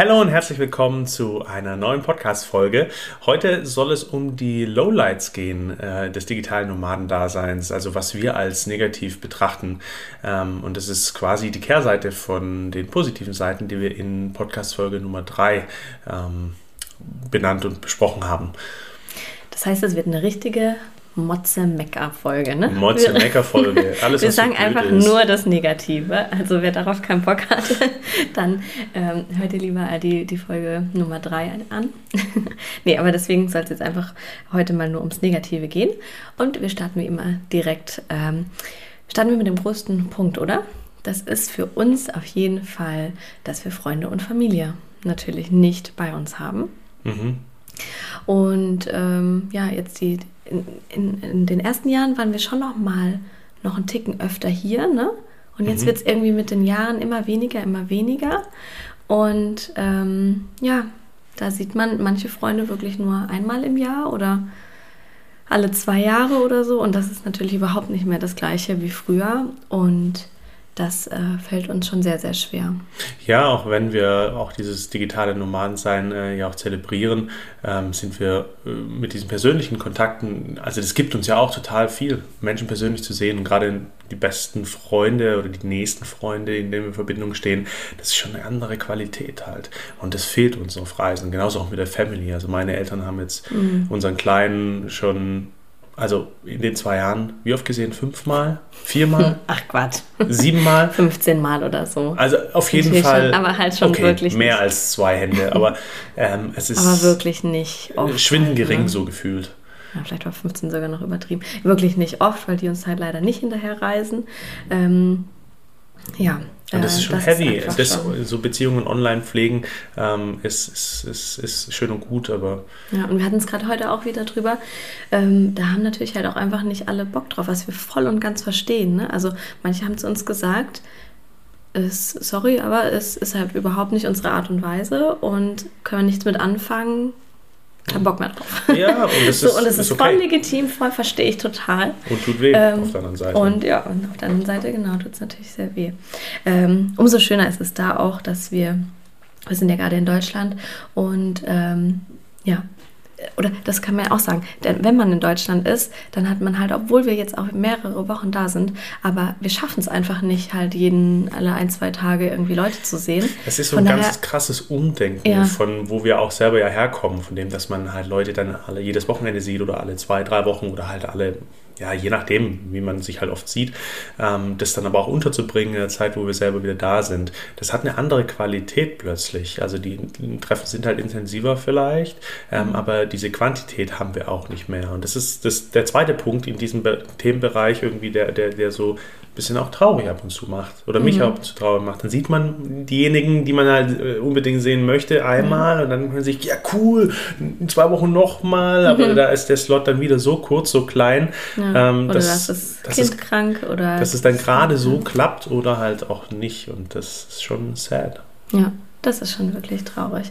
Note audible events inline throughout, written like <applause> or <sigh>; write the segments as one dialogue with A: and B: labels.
A: Hallo und herzlich willkommen zu einer neuen Podcast-Folge. Heute soll es um die Lowlights gehen äh, des digitalen Nomadendaseins, also was wir als negativ betrachten. Ähm, und das ist quasi die Kehrseite von den positiven Seiten, die wir in Podcast-Folge Nummer 3 ähm, benannt und besprochen haben.
B: Das heißt, es wird eine richtige Motze-Mecker-Folge, ne?
A: Motze-Mecker-Folge.
B: Alles, Wir sagen einfach ist. nur das Negative. Also wer darauf keinen Bock hat, <laughs> dann ähm, hört ihr lieber die, die Folge Nummer 3 an. <laughs> nee, aber deswegen soll es jetzt einfach heute mal nur ums Negative gehen. Und wir starten wie immer direkt, ähm, starten wir mit dem größten Punkt, oder? Das ist für uns auf jeden Fall, dass wir Freunde und Familie natürlich nicht bei uns haben. Mhm. Und ähm, ja, jetzt die in, in, in, den ersten Jahren waren wir schon noch mal noch einen Ticken öfter hier, ne? Und jetzt mhm. wird es irgendwie mit den Jahren immer weniger, immer weniger. Und ähm, ja, da sieht man manche Freunde wirklich nur einmal im Jahr oder alle zwei Jahre oder so. Und das ist natürlich überhaupt nicht mehr das gleiche wie früher. Und das äh, fällt uns schon sehr, sehr schwer.
A: Ja, auch wenn wir auch dieses digitale Nomadensein äh, ja auch zelebrieren, ähm, sind wir äh, mit diesen persönlichen Kontakten, also das gibt uns ja auch total viel, Menschen persönlich zu sehen und gerade die besten Freunde oder die nächsten Freunde, in denen wir in Verbindung stehen, das ist schon eine andere Qualität halt. Und das fehlt uns auf Reisen, genauso auch mit der Family. Also meine Eltern haben jetzt mhm. unseren Kleinen schon also in den zwei Jahren, wie oft gesehen? Fünfmal? Viermal? <laughs>
B: Ach Quatsch.
A: Siebenmal? <laughs>
B: 15 Mal oder so.
A: Also auf jeden Fall.
B: Schon, aber halt schon
A: okay,
B: wirklich.
A: Mehr nicht. als zwei Hände. Aber <laughs> ähm, es ist.
B: Aber wirklich nicht
A: oft. Schwindend halt, gering ne? so gefühlt.
B: Ja, vielleicht war 15 sogar noch übertrieben. Wirklich nicht oft, weil die uns halt leider nicht hinterher reisen. Ähm, ja,
A: und das ist schon das heavy. Ist das, so Beziehungen online pflegen ähm, ist, ist, ist, ist, schön und gut, aber.
B: Ja, und wir hatten es gerade heute auch wieder drüber. Ähm, da haben natürlich halt auch einfach nicht alle Bock drauf, was wir voll und ganz verstehen. Ne? Also manche haben zu uns gesagt, ist, sorry, aber es ist halt überhaupt nicht unsere Art und Weise und können wir nichts mit anfangen keinen Bock mehr drauf.
A: Ja, und das <laughs>
B: so,
A: ist,
B: und das ist, ist voll legitim, voll verstehe ich total.
A: Und tut weh ähm, auf der anderen Seite.
B: Und ja, und auf der anderen Seite, genau, tut es natürlich sehr weh. Ähm, umso schöner ist es da auch, dass wir, wir sind ja gerade in Deutschland und ähm, ja, oder das kann man ja auch sagen, denn wenn man in Deutschland ist, dann hat man halt, obwohl wir jetzt auch mehrere Wochen da sind, aber wir schaffen es einfach nicht, halt jeden, alle ein, zwei Tage irgendwie Leute zu sehen.
A: Das ist so von ein daher, ganz krasses Umdenken, ja. von wo wir auch selber ja herkommen, von dem, dass man halt Leute dann alle jedes Wochenende sieht oder alle zwei, drei Wochen oder halt alle ja, je nachdem, wie man sich halt oft sieht, ähm, das dann aber auch unterzubringen in der Zeit, wo wir selber wieder da sind, das hat eine andere Qualität plötzlich. Also die, Treffen sind halt intensiver vielleicht, ähm, mhm. aber diese Quantität haben wir auch nicht mehr. Und das ist das, der zweite Punkt in diesem Be Themenbereich irgendwie, der, der, der so bisschen auch traurig ab und zu macht oder mich mhm. ab und zu traurig macht. Dann sieht man diejenigen, die man halt äh, unbedingt sehen möchte, einmal mhm. und dann man sich, ja cool, in zwei Wochen nochmal, aber mhm. da ist der Slot dann wieder so kurz, so klein.
B: Ja. Ähm, dass, das Kind ist, krank oder.
A: Dass es dann gerade so klappt oder halt auch nicht und das ist schon sad.
B: Ja, das ist schon wirklich traurig.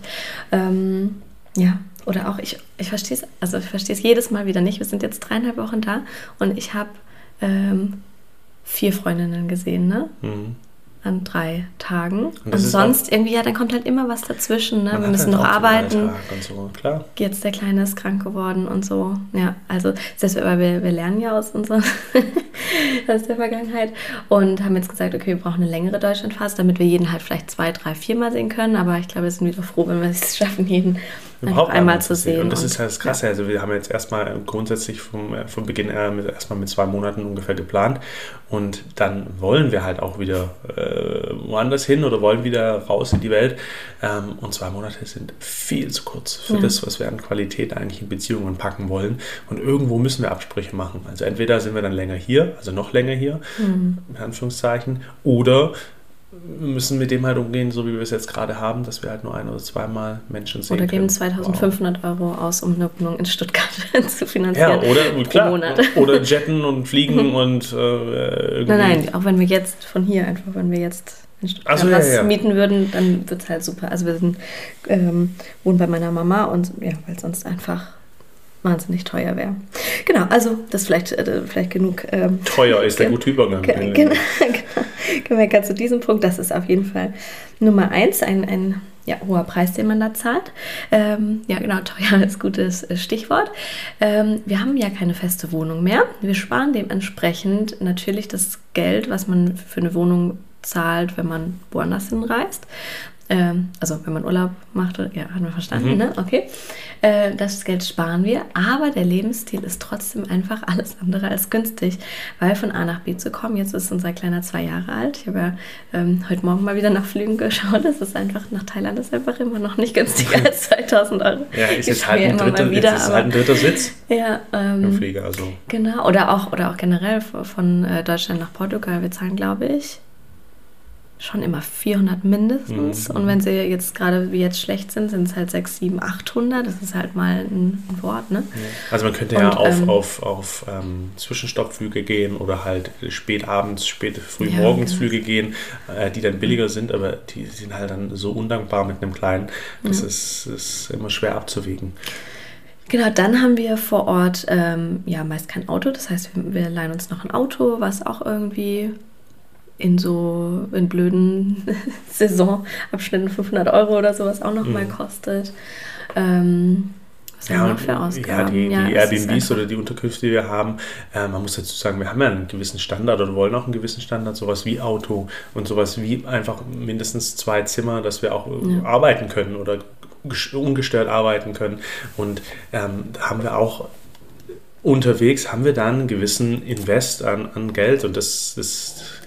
B: Ähm, ja, oder auch ich, ich verstehe es, also ich verstehe es jedes Mal wieder nicht. Wir sind jetzt dreieinhalb Wochen da und ich habe ähm, vier Freundinnen gesehen, ne? Mhm. An drei Tagen. Und, und sonst irgendwie, ja, dann kommt halt immer was dazwischen, ne? Wir müssen halt noch arbeiten.
A: So, klar.
B: Jetzt der Kleine ist krank geworden und so. Ja, also selbst wir, wir lernen ja aus unserer <laughs> aus der Vergangenheit und haben jetzt gesagt, okay, wir brauchen eine längere Deutschlandphase, damit wir jeden halt vielleicht zwei, drei, viermal sehen können. Aber ich glaube, wir sind wieder froh, wenn wir es <laughs> schaffen, jeden überhaupt einmal zu sehen.
A: Und das ist halt das Krasse. Ja. Also wir haben jetzt erstmal grundsätzlich vom, äh, vom Beginn äh, mit, erstmal mit zwei Monaten ungefähr geplant. Und dann wollen wir halt auch wieder äh, woanders hin oder wollen wieder raus in die Welt. Ähm, und zwei Monate sind viel zu kurz für ja. das, was wir an Qualität eigentlich in Beziehungen packen wollen. Und irgendwo müssen wir Absprüche machen. Also entweder sind wir dann länger hier, also noch länger hier, mhm. in Anführungszeichen, oder müssen mit dem halt umgehen, so wie wir es jetzt gerade haben, dass wir halt nur ein oder zweimal Menschen sehen.
B: Oder geben 2500 wow. Euro aus, um eine Wohnung in Stuttgart <laughs> zu finanzieren.
A: Ja, oder klar. Monat. Oder jetten <laughs> und fliegen und äh,
B: Nein, nein, auch wenn wir jetzt von hier einfach, wenn wir jetzt in Stuttgart so, was ja, ja. mieten würden, dann wird es halt super. Also wir sind, ähm, wohnen bei meiner Mama und ja, weil sonst einfach wahnsinnig teuer wäre. Genau, also das vielleicht, äh, vielleicht genug. Ähm,
A: teuer ist der gute Übergang.
B: Genau, <laughs> genau. Wir zu diesem Punkt. Das ist auf jeden Fall Nummer eins, ein, ein ja, hoher Preis, den man da zahlt. Ähm, ja, genau, teuer <laughs> ist gutes äh, Stichwort. Ähm, wir haben ja keine feste Wohnung mehr. Wir sparen dementsprechend natürlich das Geld, was man für eine Wohnung zahlt, wenn man woanders hinreist. Ähm, also wenn man Urlaub macht, ja, haben wir verstanden, mhm. ne? Okay. Äh, das Geld sparen wir, aber der Lebensstil ist trotzdem einfach alles andere als günstig, weil von A nach B zu kommen, jetzt ist unser Kleiner zwei Jahre alt. Ich habe ja ähm, heute Morgen mal wieder nach Flügen geschaut. Das ist einfach, nach Thailand ist einfach immer noch nicht günstiger als 2000 Euro.
A: Ja, ist jetzt halt ein, dritter, wieder, ist aber, halt ein dritter Sitz
B: ja, ähm,
A: im Flieger. Also.
B: Genau, oder auch, oder auch generell von äh, Deutschland nach Portugal. Wir zahlen, glaube ich, schon immer 400 mindestens. Mhm. Und wenn sie jetzt gerade wie jetzt schlecht sind, sind es halt 6, 7, 800. Das ist halt mal ein, ein Wort. Ne?
A: Also man könnte und, ja auf, ähm, auf, auf ähm, Zwischenstoppflüge gehen oder halt spät abends, spät frühmorgens ja, Flüge gehen, äh, die dann billiger sind, aber die sind halt dann so undankbar mit einem kleinen. Das mhm. ist, ist immer schwer abzuwägen.
B: Genau, dann haben wir vor Ort ähm, ja meist kein Auto. Das heißt, wir, wir leihen uns noch ein Auto, was auch irgendwie in so in blöden <laughs> Saisonabschnitten 500 Euro oder sowas auch nochmal mhm. kostet. Ähm, was
A: ja, haben wir für Ausgaben? Ja, die, die Airbnbs oder die Unterkünfte, die wir haben, äh, man muss dazu sagen, wir haben ja einen gewissen Standard oder wollen auch einen gewissen Standard, sowas wie Auto und sowas wie einfach mindestens zwei Zimmer, dass wir auch ja. arbeiten können oder ungestört arbeiten können. Und ähm, da haben wir auch unterwegs, haben wir dann einen gewissen Invest an, an Geld und das ist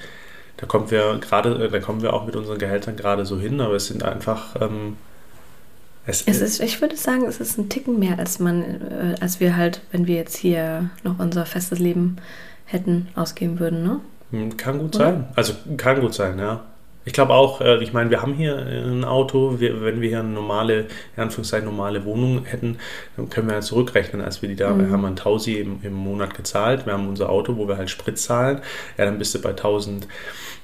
A: da kommen wir gerade, äh, da kommen wir auch mit unseren Gehältern gerade so hin, aber es sind einfach. Ähm,
B: es, es ist, ich würde sagen, es ist ein Ticken mehr, als man, äh, als wir halt, wenn wir jetzt hier noch unser festes Leben hätten, ausgeben würden, ne?
A: Hm, kann gut Oder? sein. Also kann gut sein, ja. Ich glaube auch, äh, ich meine, wir haben hier ein Auto, wir, wenn wir hier eine normale, in Anführungszeichen normale Wohnung hätten, dann können wir ja zurückrechnen, als wir die da, mhm. wir haben ein Tausi im, im Monat gezahlt, wir haben unser Auto, wo wir halt Sprit zahlen, ja, dann bist du bei 1000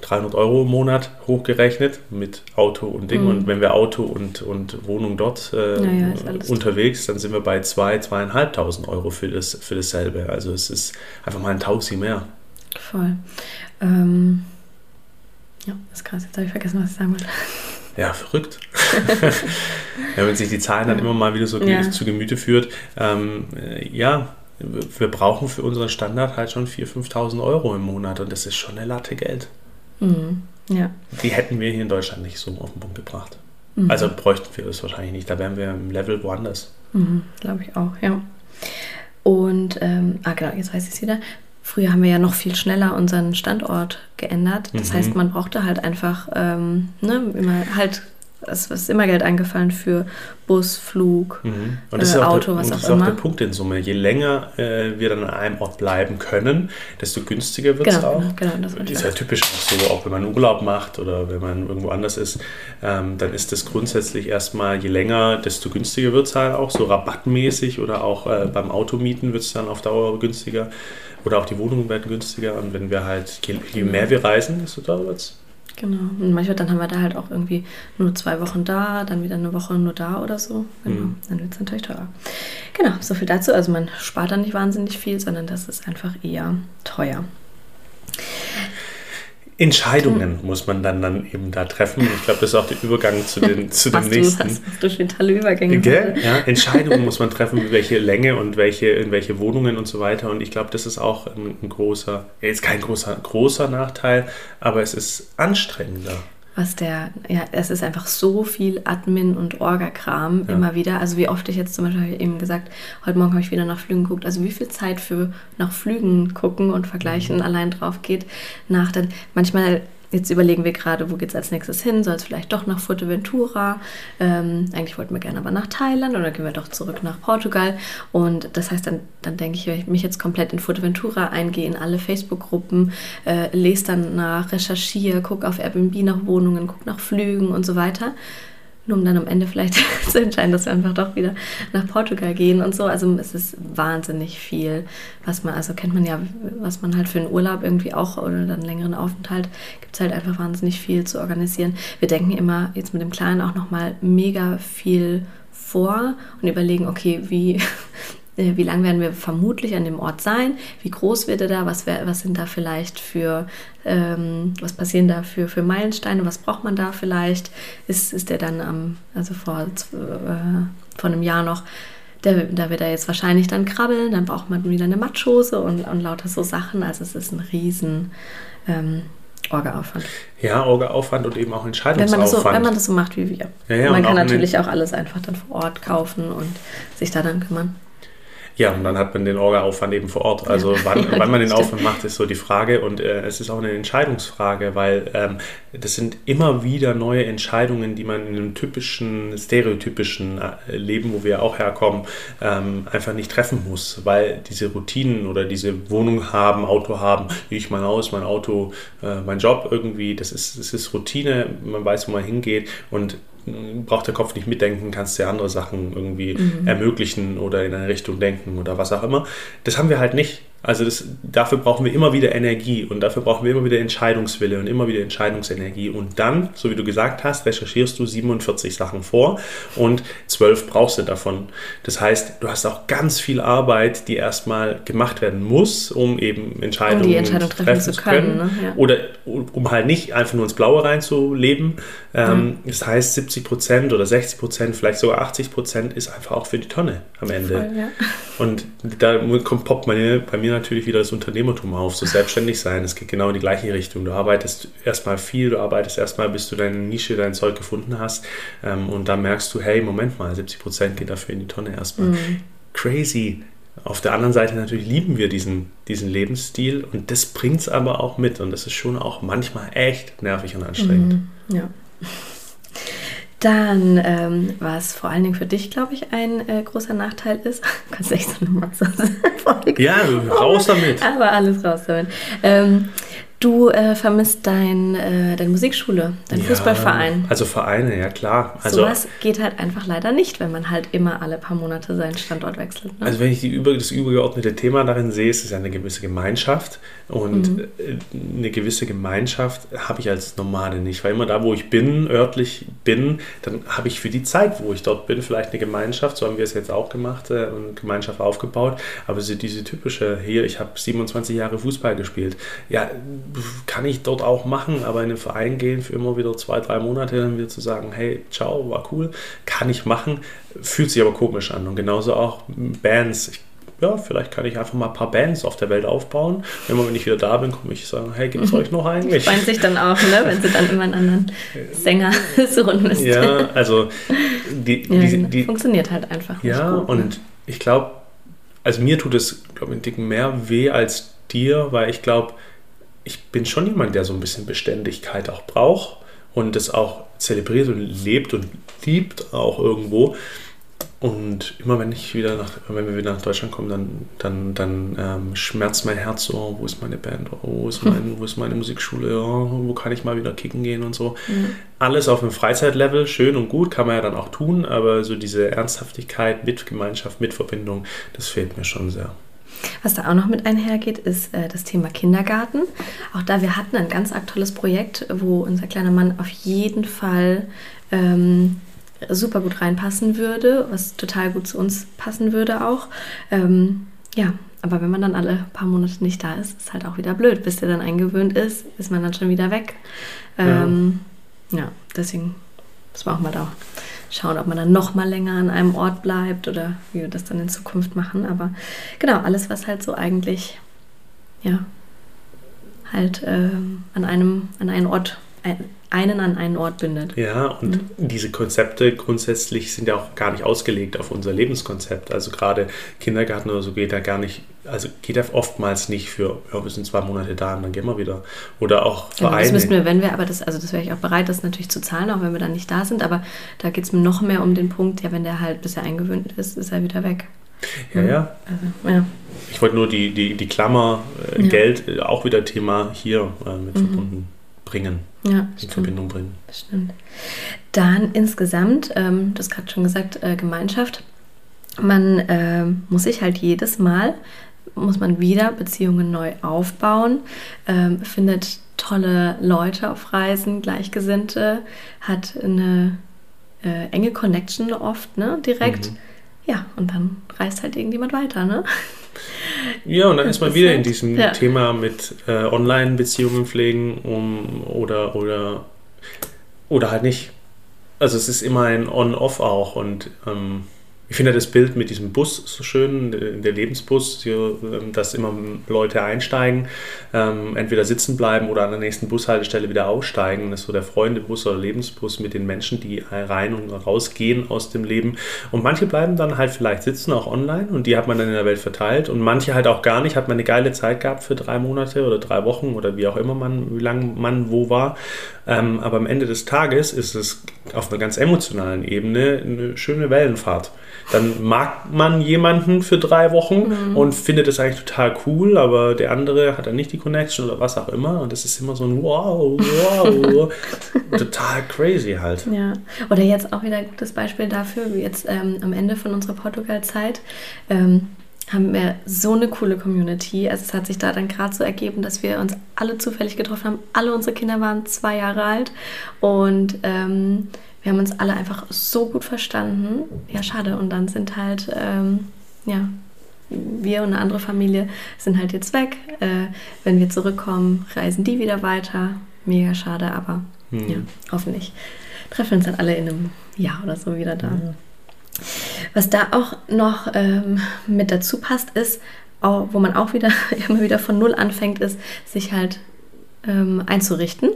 A: 300 Euro im Monat hochgerechnet mit Auto und Ding. Mhm. Und wenn wir Auto und, und Wohnung dort äh, naja, unterwegs, dann sind wir bei 2.000, 2.500 Euro für, das, für dasselbe. Also es ist einfach mal ein Tausi mehr.
B: Voll. Ähm, ja, das ist krass. Jetzt habe ich vergessen, was ich sagen wollte.
A: Ja, verrückt. <laughs> ja, wenn sich die Zahlen dann immer mal wieder so ja. zu Gemüte führt. Ähm, äh, ja, wir brauchen für unseren Standard halt schon 4.000, 5.000 Euro im Monat und das ist schon eine Latte Geld.
B: Mhm. Ja.
A: Die hätten wir hier in Deutschland nicht so auf den Punkt gebracht. Mhm. Also bräuchten wir das wahrscheinlich nicht. Da wären wir im Level woanders.
B: Mhm, Glaube ich auch, ja. Und, ähm, ah genau, jetzt weiß ich es wieder. Früher haben wir ja noch viel schneller unseren Standort geändert. Das mhm. heißt, man brauchte halt einfach ähm, ne, immer halt es ist immer Geld eingefallen für Bus, Flug,
A: mhm. und das äh, ist auch Auto, der, was auch immer. Das ist auch der Punkt in Summe. Je länger äh, wir dann an einem Ort bleiben können, desto günstiger wird es genau, auch. Genau, genau, das ist ja typisch auch so, auch wenn man Urlaub macht oder wenn man irgendwo anders ist, ähm, dann ist das grundsätzlich erstmal, je länger, desto günstiger wird es halt auch, so rabattmäßig oder auch äh, beim Automieten wird es dann auf Dauer günstiger oder auch die Wohnungen werden günstiger und wenn wir halt, je, je mehr wir reisen, desto teurer wird es.
B: Genau. Und manchmal dann haben wir da halt auch irgendwie nur zwei Wochen da, dann wieder eine Woche nur da oder so. Genau. Mhm. Dann wird es natürlich teurer. Genau, so viel dazu. Also man spart dann nicht wahnsinnig viel, sondern das ist einfach eher teuer.
A: Entscheidungen muss man dann, dann eben da treffen. Ich glaube, das ist auch der Übergang zu, den, <laughs> zu dem nächsten. Du, hast, hast du schon tolle Übergänge. Gell? Ja, Entscheidungen muss man treffen, welche Länge und welche, in welche Wohnungen und so weiter. Und ich glaube, das ist auch ein, ein großer, jetzt kein großer, großer Nachteil, aber es ist anstrengender
B: was der, ja, es ist einfach so viel Admin und Orga-Kram ja. immer wieder. Also wie oft ich jetzt zum Beispiel eben gesagt, heute Morgen habe ich wieder nach Flügen geguckt. Also wie viel Zeit für nach Flügen gucken und vergleichen mhm. allein drauf geht. Nach dann manchmal Jetzt überlegen wir gerade, wo geht es als nächstes hin? Soll es vielleicht doch nach Fuerteventura? Ähm, eigentlich wollten wir gerne aber nach Thailand oder gehen wir doch zurück nach Portugal. Und das heißt, dann, dann denke ich, wenn ich mich jetzt komplett in Fuerteventura eingehe, in alle Facebook-Gruppen, äh, lese dann nach, recherchiere, gucke auf Airbnb nach Wohnungen, gucke nach Flügen und so weiter nur um dann am Ende vielleicht <laughs> zu entscheiden, dass wir einfach doch wieder nach Portugal gehen und so. Also es ist wahnsinnig viel, was man, also kennt man ja, was man halt für einen Urlaub irgendwie auch oder dann längeren Aufenthalt, gibt es halt einfach wahnsinnig viel zu organisieren. Wir denken immer jetzt mit dem Kleinen auch nochmal mega viel vor und überlegen, okay, wie <laughs> wie lange werden wir vermutlich an dem Ort sein, wie groß wird er da, was, was sind da vielleicht für, ähm, was passieren da für, für Meilensteine, was braucht man da vielleicht, ist, ist der dann am, also vor, äh, vor einem Jahr noch, der, da wird er jetzt wahrscheinlich dann krabbeln, dann braucht man wieder eine Matschhose und, und lauter so Sachen, also es ist ein riesen ähm, Orga-Aufwand.
A: Ja, Orga-Aufwand und eben auch Entscheidungsaufwand.
B: Wenn man das so, wenn man das so macht wie wir. Ja, ja, man kann natürlich auch alles einfach dann vor Ort kaufen und sich da dann kümmern.
A: Ja, und dann hat man den Orga-Aufwand eben vor Ort. Also ja. <laughs> wann, wann man den Aufwand macht, ist so die Frage. Und äh, es ist auch eine Entscheidungsfrage, weil ähm, das sind immer wieder neue Entscheidungen, die man in einem typischen, stereotypischen äh, Leben, wo wir auch herkommen, ähm, einfach nicht treffen muss. Weil diese Routinen oder diese Wohnung haben, Auto haben, ich mein Haus, mein Auto, äh, mein Job irgendwie, das ist, das ist Routine, man weiß, wo man hingeht. Und braucht der Kopf nicht mitdenken, kannst dir andere Sachen irgendwie mhm. ermöglichen oder in eine Richtung denken oder was auch immer. Das haben wir halt nicht. Also das, dafür brauchen wir immer wieder Energie und dafür brauchen wir immer wieder Entscheidungswille und immer wieder Entscheidungsenergie. Und dann, so wie du gesagt hast, recherchierst du 47 Sachen vor und 12 brauchst du davon. Das heißt, du hast auch ganz viel Arbeit, die erstmal gemacht werden muss, um eben Entscheidungen um die Entscheidung treffen, treffen zu können. können. Ne? Ja. Oder um halt nicht einfach nur ins Blaue reinzuleben. Ähm, mhm. Das heißt, 70 Prozent oder 60 Prozent, vielleicht sogar 80 Prozent ist einfach auch für die Tonne am Ende. Voll, ja. Und da kommt, poppt meine, bei mir mir natürlich wieder das Unternehmertum auf, so selbstständig sein. Es geht genau in die gleiche Richtung. Du arbeitest erstmal viel, du arbeitest erstmal, bis du deine Nische, dein Zeug gefunden hast. Ähm, und dann merkst du, hey, Moment mal, 70 Prozent geht dafür in die Tonne erstmal. Mhm. Crazy. Auf der anderen Seite natürlich lieben wir diesen, diesen Lebensstil und das bringt es aber auch mit und das ist schon auch manchmal echt nervig und anstrengend.
B: Mhm. Ja. Dann, ähm, was vor allen Dingen für dich, glaube ich, ein äh, großer Nachteil ist, <laughs> kannst du echt so eine Matze <laughs>
A: Ja, raus damit.
B: Aber alles raus damit. Ähm, Du äh, vermisst dein, äh, deine Musikschule, deinen ja, Fußballverein.
A: Also Vereine, ja klar. Also,
B: Sowas geht halt einfach leider nicht, wenn man halt immer alle paar Monate seinen Standort wechselt.
A: Ne? Also wenn ich die, das übergeordnete Thema darin sehe, ist es ja eine gewisse Gemeinschaft. Und mhm. Äh, eine gewisse Gemeinschaft habe ich als Nomade nicht. Weil immer da, wo ich bin, örtlich bin, dann habe ich für die Zeit, wo ich dort bin, vielleicht eine Gemeinschaft. So haben wir es jetzt auch gemacht äh, und Gemeinschaft aufgebaut. Aber so diese typische, hier, ich habe 27 Jahre Fußball gespielt. Ja, kann ich dort auch machen, aber in den Verein gehen für immer wieder zwei, drei Monate, dann wieder zu sagen, hey, ciao, war cool, kann ich machen, fühlt sich aber komisch an. Und genauso auch Bands. Ich, ja, vielleicht kann ich einfach mal ein paar Bands auf der Welt aufbauen. Immer wenn ich wieder da bin, komme ich sagen, hey, gibt es euch noch eigentlich?
B: Freuen sich dann auch, ne, wenn sie dann immer einen anderen <laughs> Sänger <laughs> suchen müssen.
A: Ja, also die,
B: ja, die, die funktioniert halt einfach.
A: Ja, gut, und ne? ich glaube, also mir tut es, glaube ich, einen Ticken mehr weh als dir, weil ich glaube, ich bin schon jemand, der so ein bisschen Beständigkeit auch braucht und das auch zelebriert und lebt und liebt auch irgendwo. Und immer wenn ich wieder nach, wenn wir wieder nach Deutschland kommen, dann, dann, dann ähm, schmerzt mein Herz so, oh, wo ist meine Band, oh, wo, ist mein, wo ist meine Musikschule, oh, wo kann ich mal wieder kicken gehen und so. Mhm. Alles auf einem Freizeitlevel, schön und gut, kann man ja dann auch tun, aber so diese Ernsthaftigkeit mit Gemeinschaft, mit Verbindung, das fehlt mir schon sehr.
B: Was da auch noch mit einhergeht, ist äh, das Thema Kindergarten. Auch da, wir hatten ein ganz aktuelles Projekt, wo unser kleiner Mann auf jeden Fall ähm, super gut reinpassen würde, was total gut zu uns passen würde auch. Ähm, ja, aber wenn man dann alle paar Monate nicht da ist, ist halt auch wieder blöd. Bis der dann eingewöhnt ist, ist man dann schon wieder weg. Ähm, ja. ja, deswegen muss man auch mal da schauen, ob man dann noch mal länger an einem Ort bleibt oder wie wir das dann in Zukunft machen. Aber genau, alles, was halt so eigentlich, ja, halt äh, an einem, an einen Ort, ein, einen an einen Ort bindet.
A: Ja, und mhm. diese Konzepte grundsätzlich sind ja auch gar nicht ausgelegt auf unser Lebenskonzept. Also gerade Kindergarten oder so geht ja gar nicht, also geht ja oftmals nicht für, ja, wir sind zwei Monate da und dann gehen wir wieder. Oder auch
B: Vereine. Ja, das müssten wir, wenn wir, aber das, also das wäre ich auch bereit, das natürlich zu zahlen, auch wenn wir dann nicht da sind. Aber da geht es mir noch mehr um den Punkt, ja, wenn der halt bisher eingewöhnt ist, ist er wieder weg.
A: Ja, ja. Also, ja. Ich wollte nur die, die, die Klammer äh, ja. Geld, äh, auch wieder Thema hier äh, mit mhm. verbunden bringen,
B: ja,
A: in. Verbindung bringen.
B: Stimmt. Dann insgesamt, ähm, du hast gerade schon gesagt, äh, Gemeinschaft. Man äh, muss sich halt jedes Mal, muss man wieder Beziehungen neu aufbauen, ähm, findet tolle Leute auf Reisen, Gleichgesinnte, hat eine äh, enge Connection oft, ne, direkt. Mhm ja, und dann reist halt irgendjemand weiter, ne?
A: Ja, und dann ist man wieder in diesem ja. Thema mit äh, Online-Beziehungen pflegen um, oder, oder, oder halt nicht. Also es ist immer ein On-Off auch und ähm, ich finde das Bild mit diesem Bus so schön, der Lebensbus, ähm, dass immer Leute einsteigen, ähm, entweder sitzen bleiben oder an der nächsten Bushaltestelle wieder aussteigen. Das ist so der Freundebus oder Lebensbus mit den Menschen, die rein und rausgehen aus dem Leben. Und manche bleiben dann halt vielleicht sitzen, auch online, und die hat man dann in der Welt verteilt. Und manche halt auch gar nicht, hat man eine geile Zeit gehabt für drei Monate oder drei Wochen oder wie auch immer man, wie lange man wo war. Ähm, aber am Ende des Tages ist es auf einer ganz emotionalen Ebene eine schöne Wellenfahrt dann mag man jemanden für drei Wochen mhm. und findet es eigentlich total cool, aber der andere hat dann nicht die Connection oder was auch immer. Und das ist immer so ein Wow, wow, <laughs> total crazy halt.
B: Ja, oder jetzt auch wieder ein gutes Beispiel dafür, wie jetzt ähm, am Ende von unserer Portugal-Zeit. Ähm, haben wir so eine coole Community. Also es hat sich da dann gerade so ergeben, dass wir uns alle zufällig getroffen haben. Alle unsere Kinder waren zwei Jahre alt und ähm, wir haben uns alle einfach so gut verstanden. Ja, schade. Und dann sind halt, ähm, ja, wir und eine andere Familie sind halt jetzt weg. Äh, wenn wir zurückkommen, reisen die wieder weiter. Mega schade, aber hm. ja, hoffentlich treffen wir uns dann alle in einem Jahr oder so wieder da. Ja. Was da auch noch ähm, mit dazu passt, ist, auch, wo man auch wieder <laughs> immer wieder von Null anfängt, ist, sich halt ähm, einzurichten.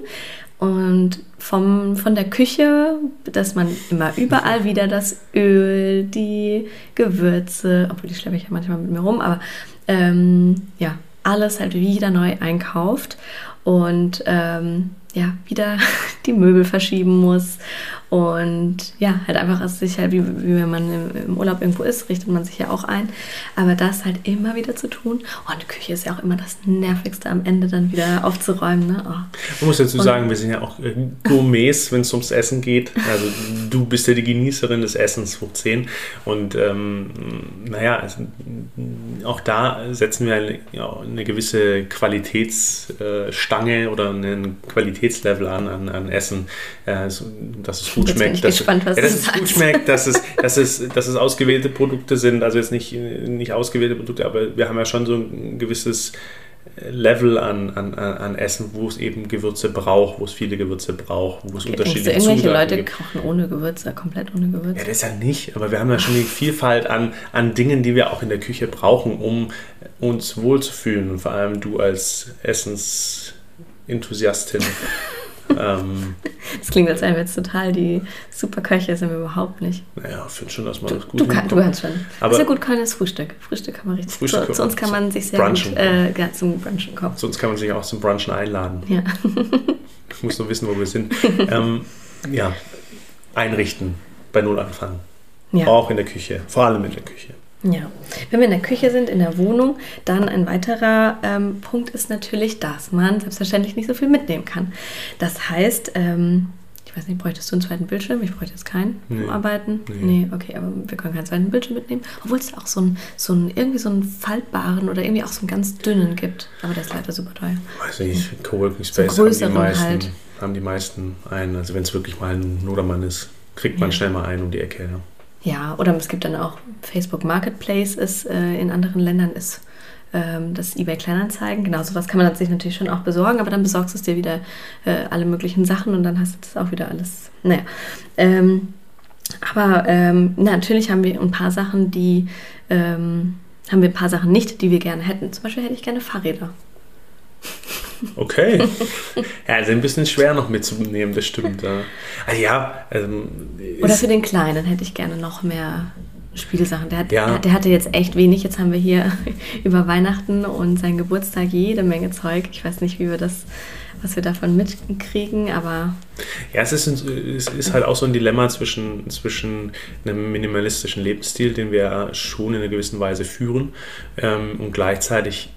B: Und vom, von der Küche, dass man immer überall wieder das Öl, die Gewürze, obwohl die schleppe ich ja manchmal mit mir rum, aber ähm, ja, alles halt wieder neu einkauft und ähm, ja, wieder <laughs> die Möbel verschieben muss und ja, halt einfach ist sich halt, wie, wie wenn man im, Urlaub irgendwo ist, richtet man sich ja auch ein. Aber das halt immer wieder zu tun. Und die Küche ist ja auch immer das Nervigste am Ende dann wieder aufzuräumen. Ne? Oh.
A: Man muss dazu sagen, wir sind ja auch äh, Gourmets, wenn es ums Essen geht. Also du bist ja die Genießerin des Essens hoch 10. Und ähm, naja, also, auch da setzen wir eine, ja, eine gewisse Qualitätsstange oder einen Qualitätslevel an, an, an Essen. Äh, dass es gut schmeckt. Dass, gespannt, ja, dass es gut schmeckt, dass es, <laughs> dass, es, dass es ausgewählte Produkte sind. Also jetzt nicht, nicht ausgewählte Produkte, aber wir haben ja schon so ein gewisses Level an, an, an Essen, wo es eben Gewürze braucht, wo es viele Gewürze braucht, wo es okay, unterschiedliche
B: du, irgendwelche Zutaten Leute kochen ohne Gewürze, komplett ohne Gewürze?
A: Ja, das ja nicht, aber wir haben ja schon die Vielfalt an, an Dingen, die wir auch in der Küche brauchen, um uns wohlzufühlen. Und vor allem du als Essensenthusiastin <laughs>
B: ähm, das klingt, als wären wir jetzt total die Superköche, sind wir überhaupt nicht.
A: Naja, ich finde schon, dass man das gut
B: du, kann, du kannst schon. Aber sehr gut können ist Frühstück. Frühstück kann man richtig. Frühstück zu, zu uns kann man sich sehr Brunchen. gut äh, zum Brunchen kommen.
A: Zu uns kann man sich auch zum Brunchen einladen. Ja. ich muss nur wissen, wo wir sind. <laughs> ähm, ja, einrichten, bei Null anfangen. Ja. Auch in der Küche, vor allem in der Küche.
B: Ja, wenn wir in der Küche sind, in der Wohnung, dann ein weiterer ähm, Punkt ist natürlich, dass man selbstverständlich nicht so viel mitnehmen kann. Das heißt, ähm, ich weiß nicht, bräuchtest du einen zweiten Bildschirm? Ich bräuchte jetzt keinen nee. Arbeiten. Nee. nee. okay, aber wir können keinen zweiten Bildschirm mitnehmen. Obwohl es auch so einen, so einen, irgendwie so einen faltbaren oder irgendwie auch so einen ganz dünnen gibt. Aber der ist leider super teuer.
A: Weiß nicht, Coworking Space so haben, die meisten, halt. haben die meisten einen. Also wenn es wirklich mal ein Nodermann ist, kriegt man ja. schnell mal einen um die Ecke. Ja.
B: Ja, oder es gibt dann auch Facebook Marketplace ist äh, in anderen Ländern ist ähm, das eBay Kleinanzeigen. Genau, sowas kann man sich natürlich schon auch besorgen, aber dann besorgst du es dir wieder äh, alle möglichen Sachen und dann hast du das auch wieder alles. Naja. Ähm, aber ähm, natürlich haben wir ein paar Sachen, die ähm, haben wir ein paar Sachen nicht, die wir gerne hätten. Zum Beispiel hätte ich gerne Fahrräder.
A: Okay. <laughs> Ja, also ein bisschen schwer noch mitzunehmen, das stimmt. Also ja.
B: Ähm, Oder für den Kleinen hätte ich gerne noch mehr Spielsachen. Der, hat, ja. der hatte jetzt echt wenig. Jetzt haben wir hier <laughs> über Weihnachten und seinen Geburtstag jede Menge Zeug. Ich weiß nicht, wie wir das, was wir davon mitkriegen, aber.
A: Ja, es ist, es ist halt auch so ein Dilemma zwischen, zwischen einem minimalistischen Lebensstil, den wir schon in einer gewissen Weise führen, ähm, und gleichzeitig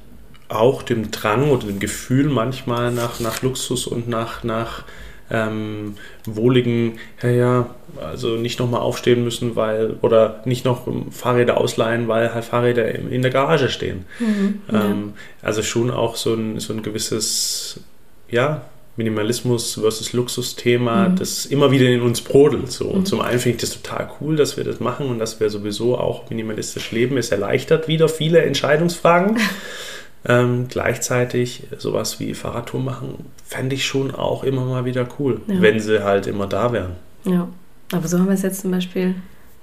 A: auch dem Drang oder dem Gefühl manchmal nach, nach Luxus und nach, nach ähm, wohligen, ja, ja, also nicht nochmal aufstehen müssen, weil, oder nicht noch Fahrräder ausleihen, weil halt Fahrräder in der Garage stehen. Mhm, ja. ähm, also schon auch so ein, so ein gewisses, ja, Minimalismus versus Luxus-Thema, mhm. das immer wieder in uns brodelt. So. Und mhm. zum einen finde ich das total cool, dass wir das machen und dass wir sowieso auch minimalistisch leben. Es erleichtert wieder viele Entscheidungsfragen. <laughs> ähm, gleichzeitig sowas wie Fahrradtour machen, fände ich schon auch immer mal wieder cool, ja. wenn sie halt immer da wären.
B: Ja, aber so haben wir es jetzt zum Beispiel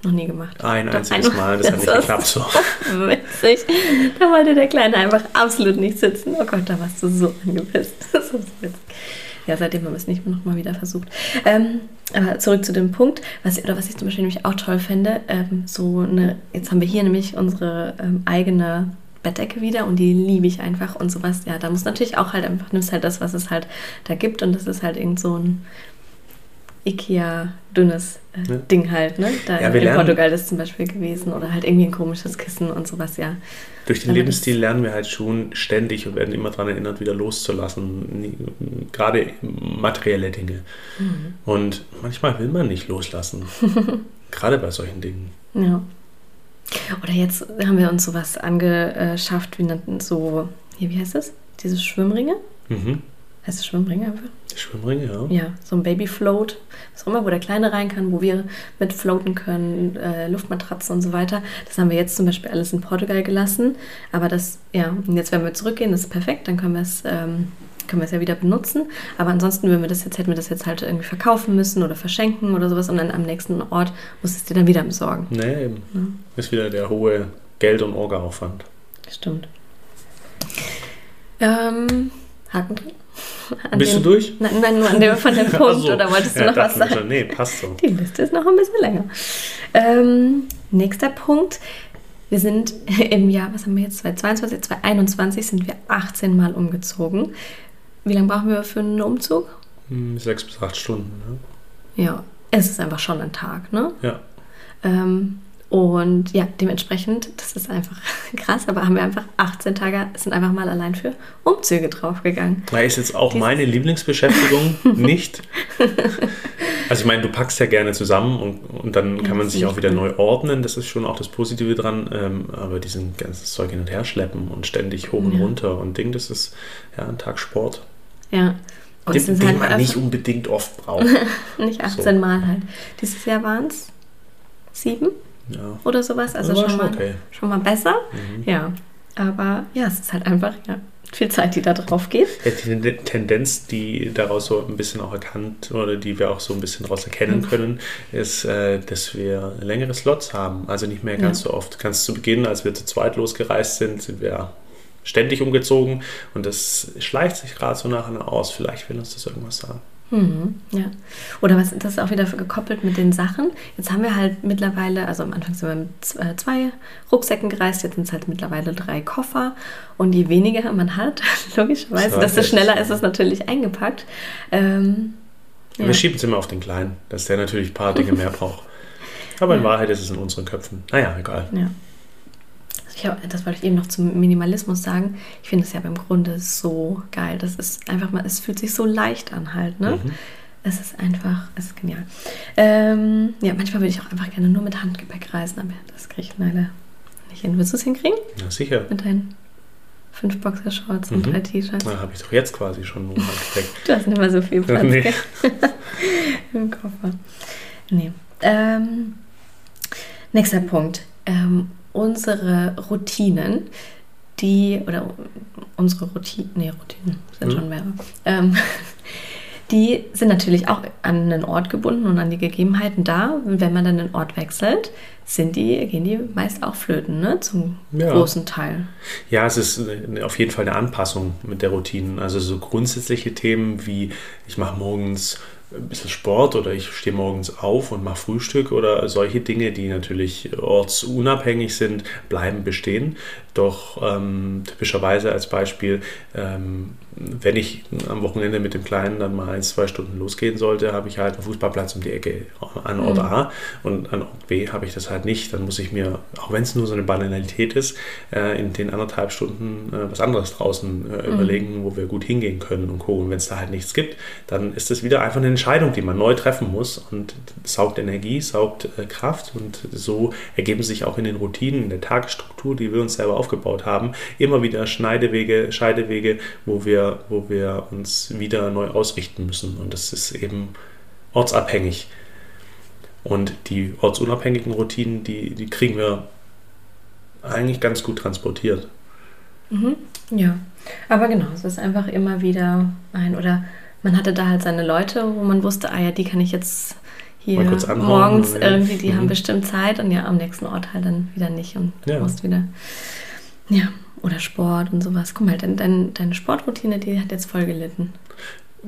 B: noch nie gemacht.
A: Ein Doch einziges ein Mal, das, das hat nicht geklappt so. <laughs>
B: Witzig. Da wollte der Kleine einfach absolut nicht sitzen. Oh Gott, da warst du so angepisst. <laughs> Das ist witzig. Ja, seitdem haben wir es nicht noch mal wieder versucht. Ähm, aber zurück zu dem Punkt, was, oder was ich zum Beispiel nämlich auch toll fände, ähm, so eine, jetzt haben wir hier nämlich unsere ähm, eigene Bettdecke wieder und die liebe ich einfach und sowas. Ja, da muss natürlich auch halt einfach, nimmst halt das, was es halt da gibt und das ist halt irgend so ein Ikea-dünnes äh, ja. Ding halt, ne? Da ja, in, in Portugal das zum Beispiel gewesen oder halt irgendwie ein komisches Kissen und sowas, ja.
A: Durch den Lebensstil lernen wir halt schon ständig und werden immer daran erinnert, wieder loszulassen. Gerade materielle Dinge. Mhm. Und manchmal will man nicht loslassen. <laughs> Gerade bei solchen Dingen.
B: Ja. Oder jetzt haben wir uns sowas angeschafft, wie so, hier, wie heißt das? Diese Schwimmringe? Mhm. Heißt es Schwimmringe einfach?
A: Schwimmringe, ja.
B: Ja, so ein Babyfloat, was auch immer, wo der Kleine rein kann, wo wir mit floaten können, äh, Luftmatratzen und so weiter. Das haben wir jetzt zum Beispiel alles in Portugal gelassen. Aber das, ja, und jetzt werden wir zurückgehen, das ist perfekt, dann können wir es. Ähm, können wir es ja wieder benutzen. Aber ansonsten würden wir das jetzt, hätten wir das jetzt halt irgendwie verkaufen müssen oder verschenken oder sowas und dann am nächsten Ort muss es dir dann wieder besorgen.
A: Nee, eben. Ja. Ist wieder der hohe Geld- und Orga-Aufwand.
B: Stimmt. Ähm, Haken drin. <laughs>
A: Bist den, du durch?
B: Nein, nein, nur an dem, von dem <laughs> Punkt. So. Oder wolltest du ja, noch was sagen?
A: Schon, nee, passt so.
B: Die Liste ist noch ein bisschen länger. Ähm, nächster Punkt. Wir sind <laughs> im Jahr, was haben wir jetzt, 2022, 2021 sind wir 18 Mal umgezogen. Wie lange brauchen wir für einen Umzug?
A: Hm, sechs bis acht Stunden.
B: Ne? Ja, es ist einfach schon ein Tag, ne?
A: Ja.
B: Ähm, und ja, dementsprechend, das ist einfach <laughs> krass, aber haben wir einfach 18 Tage, sind einfach mal allein für Umzüge draufgegangen.
A: Da ist jetzt auch Dies meine Lieblingsbeschäftigung <laughs> nicht. Also ich meine, du packst ja gerne zusammen und, und dann kann man sich auch wieder neu ordnen. Das ist schon auch das Positive dran. Ähm, aber diesen ganzen Zeug hin und her schleppen und ständig hoch und ja. runter und Ding, das ist ja ein Tag Sport.
B: Ja.
A: Und den, den halt man nicht unbedingt oft <laughs> braucht.
B: nicht 18 so. Mal halt. Dieses Jahr waren es sieben? ja. oder sowas. Also schon, schon, mal, okay. schon mal besser. Mhm. Ja. Aber ja, es ist halt einfach ja, viel Zeit, die da drauf geht.
A: Ja, die Tendenz, die daraus so ein bisschen auch erkannt oder die wir auch so ein bisschen daraus erkennen mhm. können, ist, äh, dass wir längere Slots haben. Also nicht mehr ganz ja. so oft. Ganz zu Beginn, als wir zu zweit losgereist sind, sind wir ständig umgezogen und das schleicht sich gerade so nachher aus. Vielleicht will uns das irgendwas sagen.
B: Mhm, ja. Oder was das ist auch wieder gekoppelt mit den Sachen. Jetzt haben wir halt mittlerweile, also am Anfang sind wir mit äh, zwei Rucksäcken gereist, jetzt sind es halt mittlerweile drei Koffer. Und je weniger man hat, <laughs> logischerweise, desto schneller ist es natürlich eingepackt. Ähm,
A: ja. Wir schieben es immer auf den Kleinen, dass der natürlich ein paar Dinge mehr <laughs> braucht. Aber in Wahrheit ist es in unseren Köpfen. Naja, egal.
B: Ja hab, das wollte ich eben noch zum Minimalismus sagen. Ich finde es ja beim Grunde so geil. Das ist einfach mal, es fühlt sich so leicht an halt, ne? Mhm. Es ist einfach, es ist genial. Ähm, ja, manchmal würde ich auch einfach gerne nur mit Handgepäck reisen, aber das kriege ich leider nicht hin. Willst du es hinkriegen?
A: Ja, sicher.
B: Mit deinen fünf Boxershorts mhm. und drei T-Shirts.
A: Na, habe ich doch jetzt quasi schon nur Handgepäck. <laughs>
B: du hast nicht mehr so viel <laughs> Platz nee. <laughs> im Koffer. Nee. Ähm, nächster Punkt. Ähm, unsere Routinen, die, oder unsere Routinen, nee, Routinen sind mhm. schon mehrere, ähm, <laughs> die sind natürlich auch an einen Ort gebunden und an die Gegebenheiten da. Wenn man dann den Ort wechselt, sind die, gehen die meist auch flöten, ne? zum ja. großen Teil.
A: Ja, es ist auf jeden Fall eine Anpassung mit der Routine. Also so grundsätzliche Themen wie ich mache morgens ein bisschen Sport oder ich stehe morgens auf und mache Frühstück oder solche Dinge, die natürlich ortsunabhängig sind, bleiben bestehen. Doch ähm, typischerweise als Beispiel, ähm, wenn ich am Wochenende mit dem Kleinen dann mal ein, zwei Stunden losgehen sollte, habe ich halt einen Fußballplatz um die Ecke an Ort mhm. A und an Ort B habe ich das halt nicht. Dann muss ich mir, auch wenn es nur so eine Banalität ist, äh, in den anderthalb Stunden äh, was anderes draußen äh, mhm. überlegen, wo wir gut hingehen können und gucken. Wenn es da halt nichts gibt, dann ist das wieder einfach eine Entscheidung, die man neu treffen muss und saugt Energie, saugt äh, Kraft und so ergeben sich auch in den Routinen, in der Tagesstruktur, die wir uns selber aufgebaut haben, immer wieder Schneidewege, Scheidewege, wo wir, wo wir uns wieder neu ausrichten müssen. Und das ist eben ortsabhängig. Und die ortsunabhängigen Routinen, die, die kriegen wir eigentlich ganz gut transportiert.
B: Mhm. Ja, aber genau, es ist einfach immer wieder ein, oder man hatte da halt seine Leute, wo man wusste, ah ja, die kann ich jetzt hier morgens irgendwie, die mhm. haben bestimmt Zeit und ja, am nächsten Ort halt dann wieder nicht und du ja. musst wieder, ja, oder Sport und sowas. Guck mal, dein, dein, deine Sportroutine, die hat jetzt voll gelitten.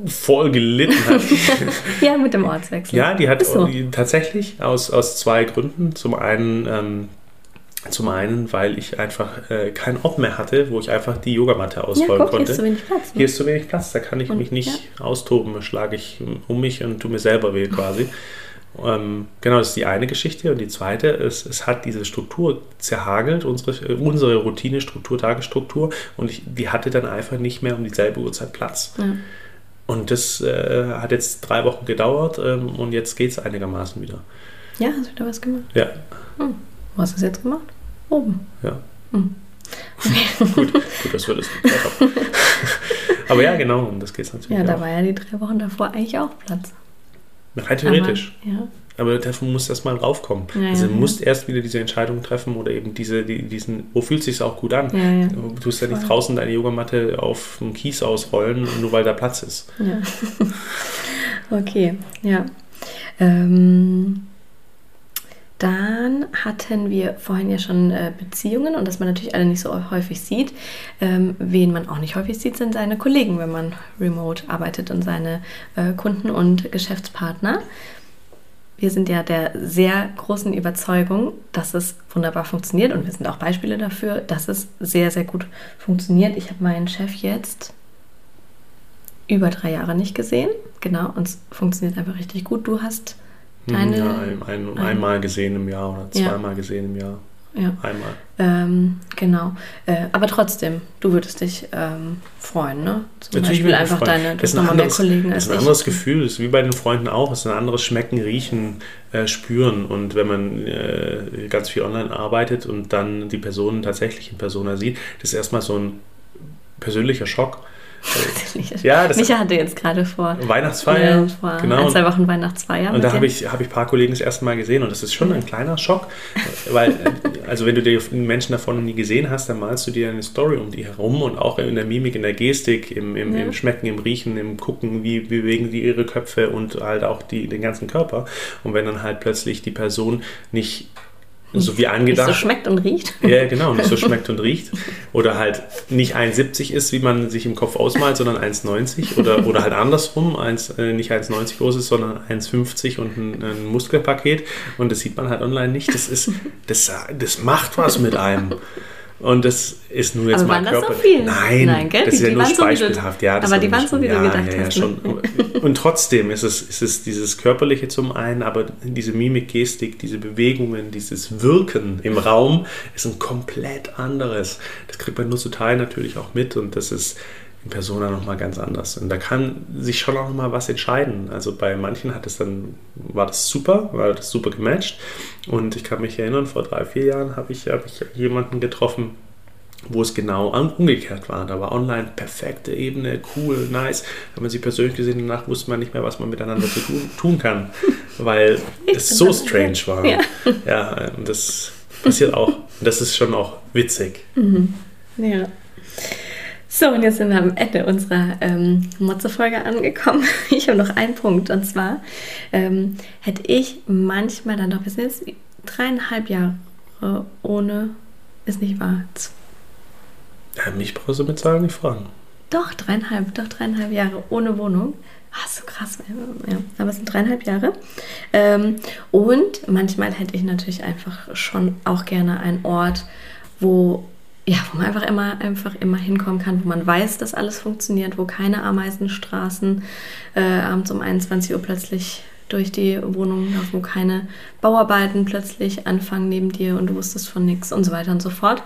A: Voll gelitten hat. <laughs>
B: ja, mit dem Ortswechsel.
A: Ja, die hat so. tatsächlich aus, aus zwei Gründen. Zum einen ähm, zum einen, weil ich einfach äh, keinen Ort mehr hatte, wo ich einfach die Yogamatte ausrollen ja, guck, konnte. Hier ist zu wenig Platz. Ne? Hier ist zu wenig Platz, da kann ich und, mich nicht ja. austoben, schlage ich um mich und tu mir selber weh quasi. Ähm, genau, das ist die eine Geschichte. Und die zweite ist, es hat diese Struktur zerhagelt, unsere, unsere Routine-Struktur, Tagesstruktur. Und ich, die hatte dann einfach nicht mehr um dieselbe Uhrzeit Platz. Ja. Und das äh, hat jetzt drei Wochen gedauert ähm, und jetzt geht es einigermaßen wieder.
B: Ja, hast du wieder was gemacht?
A: Ja.
B: Hm. Wo hast du es jetzt gemacht? Oben.
A: Ja. Hm. <laughs> gut, gut, wir das geklärt haben. <laughs> Aber ja, genau, und das geht natürlich.
B: Ja, da auch. war ja die drei Wochen davor eigentlich auch Platz.
A: Rein theoretisch. Aber, ja. Aber dafür muss erst mal raufkommen. Ja, also du musst ja. erst wieder diese Entscheidung treffen oder eben diese, die, diesen, wo fühlt es sich auch gut an? Du tust ja nicht draußen deine Yogamatte auf dem Kies ausrollen, nur weil da Platz ist.
B: Ja. <laughs> okay, ja. Ähm, dann hatten wir vorhin ja schon äh, Beziehungen und dass man natürlich alle nicht so häufig sieht. Ähm, wen man auch nicht häufig sieht, sind seine Kollegen, wenn man remote arbeitet und seine äh, Kunden und Geschäftspartner. Wir sind ja der sehr großen Überzeugung, dass es wunderbar funktioniert und wir sind auch Beispiele dafür, dass es sehr, sehr gut funktioniert. Ich habe meinen Chef jetzt über drei Jahre nicht gesehen. Genau, und es funktioniert einfach richtig gut. Du hast
A: Deine, ja, ein, ein, einmal gesehen im Jahr oder zweimal ja. gesehen im Jahr.
B: Ja.
A: Einmal.
B: Ähm, genau. Äh, aber trotzdem, du würdest dich ähm, freuen, ne? Zum Natürlich Beispiel einfach freuen. deine
A: das ist ein anderes, Kollegen als Das ist ein anderes Gefühl, das ist wie bei den Freunden auch. Es ist ein anderes Schmecken, Riechen, äh, Spüren. Und wenn man äh, ganz viel online arbeitet und dann die Personen tatsächlich in Persona sieht, das ist erstmal so ein persönlicher Schock <laughs>
B: ja, das Micha hatte jetzt gerade vor
A: Weihnachtsfeier,
B: ja, vor genau. ein, zwei Wochen Weihnachtsfeier.
A: Und da habe ich, hab ich ein paar Kollegen das erste Mal gesehen und das ist schon ein kleiner Schock, weil, also wenn du die Menschen davon noch nie gesehen hast, dann malst du dir eine Story um die herum und auch in der Mimik, in der Gestik, im, im, ja. im Schmecken, im Riechen, im Gucken, wie, wie bewegen die ihre Köpfe und halt auch die, den ganzen Körper. Und wenn dann halt plötzlich die Person nicht so wie angedacht. Nicht
B: so schmeckt und riecht.
A: Ja, genau, nicht so schmeckt und riecht. Oder halt nicht 1,70 ist, wie man sich im Kopf ausmalt, sondern 1,90. Oder, oder halt andersrum, 1, äh, nicht 1,90 groß ist, sondern 1,50 und ein, ein, Muskelpaket. Und das sieht man halt online nicht. Das, ist, das, das macht was mit einem. Und das ist nur jetzt aber mal Körper.
B: Das so viel?
A: Nein, Nein gell? das ist die, ja nur beispielhaft.
B: So ja, aber die waren so, wie du gedacht
A: ja, ja,
B: hast.
A: Schon. <laughs> Und trotzdem ist es, ist es dieses Körperliche zum einen, aber diese Mimik, Gestik, diese Bewegungen, dieses Wirken im Raum ist ein komplett anderes. Das kriegt man nur zu Teil natürlich auch mit und das ist in Persona nochmal ganz anders. Und da kann sich schon auch nochmal was entscheiden. Also bei manchen hat es dann, war das super, war das super gematcht. Und ich kann mich erinnern, vor drei, vier Jahren habe ich, hab ich jemanden getroffen, wo es genau umgekehrt war. Da war online perfekte Ebene, cool, nice. Da hat man sie persönlich gesehen, danach wusste man nicht mehr, was man miteinander zu tun, tun kann, weil <laughs> es so strange war. Ja. ja, und das passiert auch. Und das ist schon auch witzig.
B: Mhm. Ja. So, und jetzt sind wir am Ende unserer ähm, Motze-Folge angekommen. <laughs> Ich habe noch einen Punkt und zwar ähm, hätte ich manchmal dann doch, wir sind jetzt dreieinhalb Jahre ohne, ist nicht wahr?
A: Ja, mich brauchst du mit Zahlen nicht fragen.
B: Doch, dreieinhalb, doch dreieinhalb Jahre ohne Wohnung. Ah, so krass. Ja, aber es sind dreieinhalb Jahre. Ähm, und manchmal hätte ich natürlich einfach schon auch gerne einen Ort, wo ja, wo man einfach immer, einfach immer hinkommen kann, wo man weiß, dass alles funktioniert, wo keine Ameisenstraßen äh, abends um 21 Uhr plötzlich durch die Wohnung laufen, wo keine Bauarbeiten plötzlich anfangen neben dir und du wusstest von nichts und so weiter und so fort.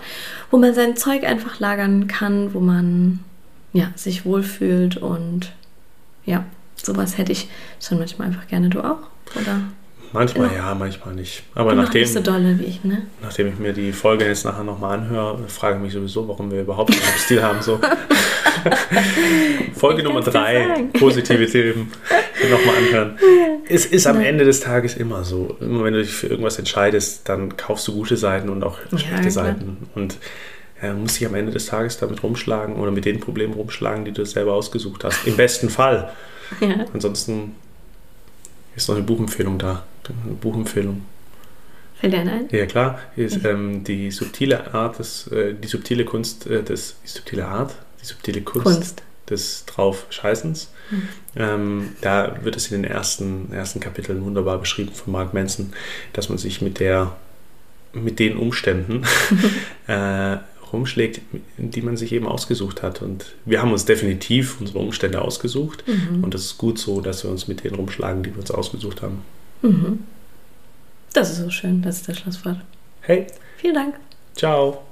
B: Wo man sein Zeug einfach lagern kann, wo man ja, sich wohlfühlt und ja, sowas hätte ich schon manchmal einfach gerne. Du auch? Oder?
A: Manchmal ja, manchmal nicht. Aber nachdem,
B: nicht so dolle wie ich, ne?
A: nachdem ich mir die Folge jetzt nachher nochmal anhöre, frage ich mich sowieso, warum wir überhaupt einen Stil haben. So. <laughs> <laughs> Folge Nummer drei, positive Themen, <laughs> nochmal anhören. Es ist am Ende des Tages immer so. Immer wenn du dich für irgendwas entscheidest, dann kaufst du gute Seiten und auch schlechte ja, Seiten. Und er muss sich am Ende des Tages damit rumschlagen oder mit den Problemen rumschlagen, die du selber ausgesucht hast. Im besten Fall. Ja. Ansonsten ist noch eine Buchempfehlung da. Eine Buchempfehlung.
B: Fällt dir ein?
A: Ja klar, ist, ähm, die subtile Art, des, äh, die subtile Kunst, äh, des, die subtile Art, die subtile Kunst, Kunst. des Draufscheißens. Mhm. Ähm, da wird es in den ersten, ersten Kapiteln wunderbar beschrieben von Mark Manson, dass man sich mit der mit den Umständen <laughs> äh, rumschlägt, die man sich eben ausgesucht hat. Und wir haben uns definitiv unsere Umstände ausgesucht. Mhm. Und es ist gut so, dass wir uns mit denen rumschlagen, die wir uns ausgesucht haben.
B: Mhm. Das ist so schön, das ist das Schlusswort.
A: Hey.
B: Vielen Dank.
A: Ciao.